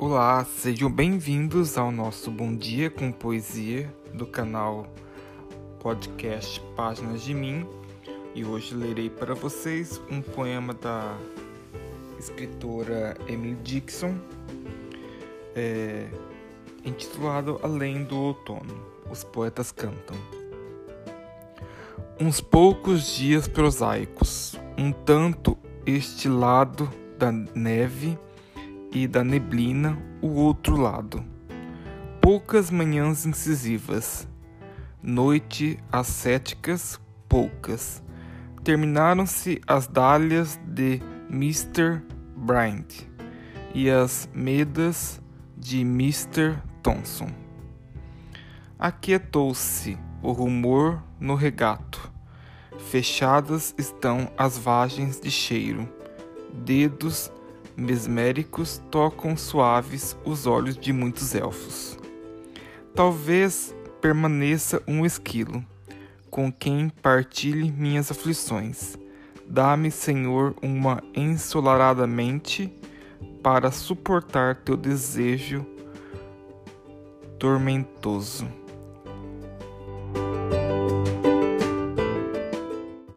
Olá, sejam bem-vindos ao nosso Bom Dia com Poesia do canal podcast Páginas de Mim. E hoje lerei para vocês um poema da escritora Emily Dixon, é, intitulado Além do Outono. Os poetas cantam. Uns poucos dias prosaicos, um tanto este lado da neve e da neblina o outro lado. Poucas manhãs incisivas, noite ascéticas poucas. Terminaram-se as dálias de Mr. Bryant e as medas de Mr. Thompson. Aquietou-se o rumor no regato. Fechadas estão as vagens de cheiro. Dedos mesméricos tocam suaves os olhos de muitos elfos. Talvez permaneça um esquilo, com quem partilhe minhas aflições. Dá-me, Senhor, uma ensolarada mente para suportar teu desejo tormentoso.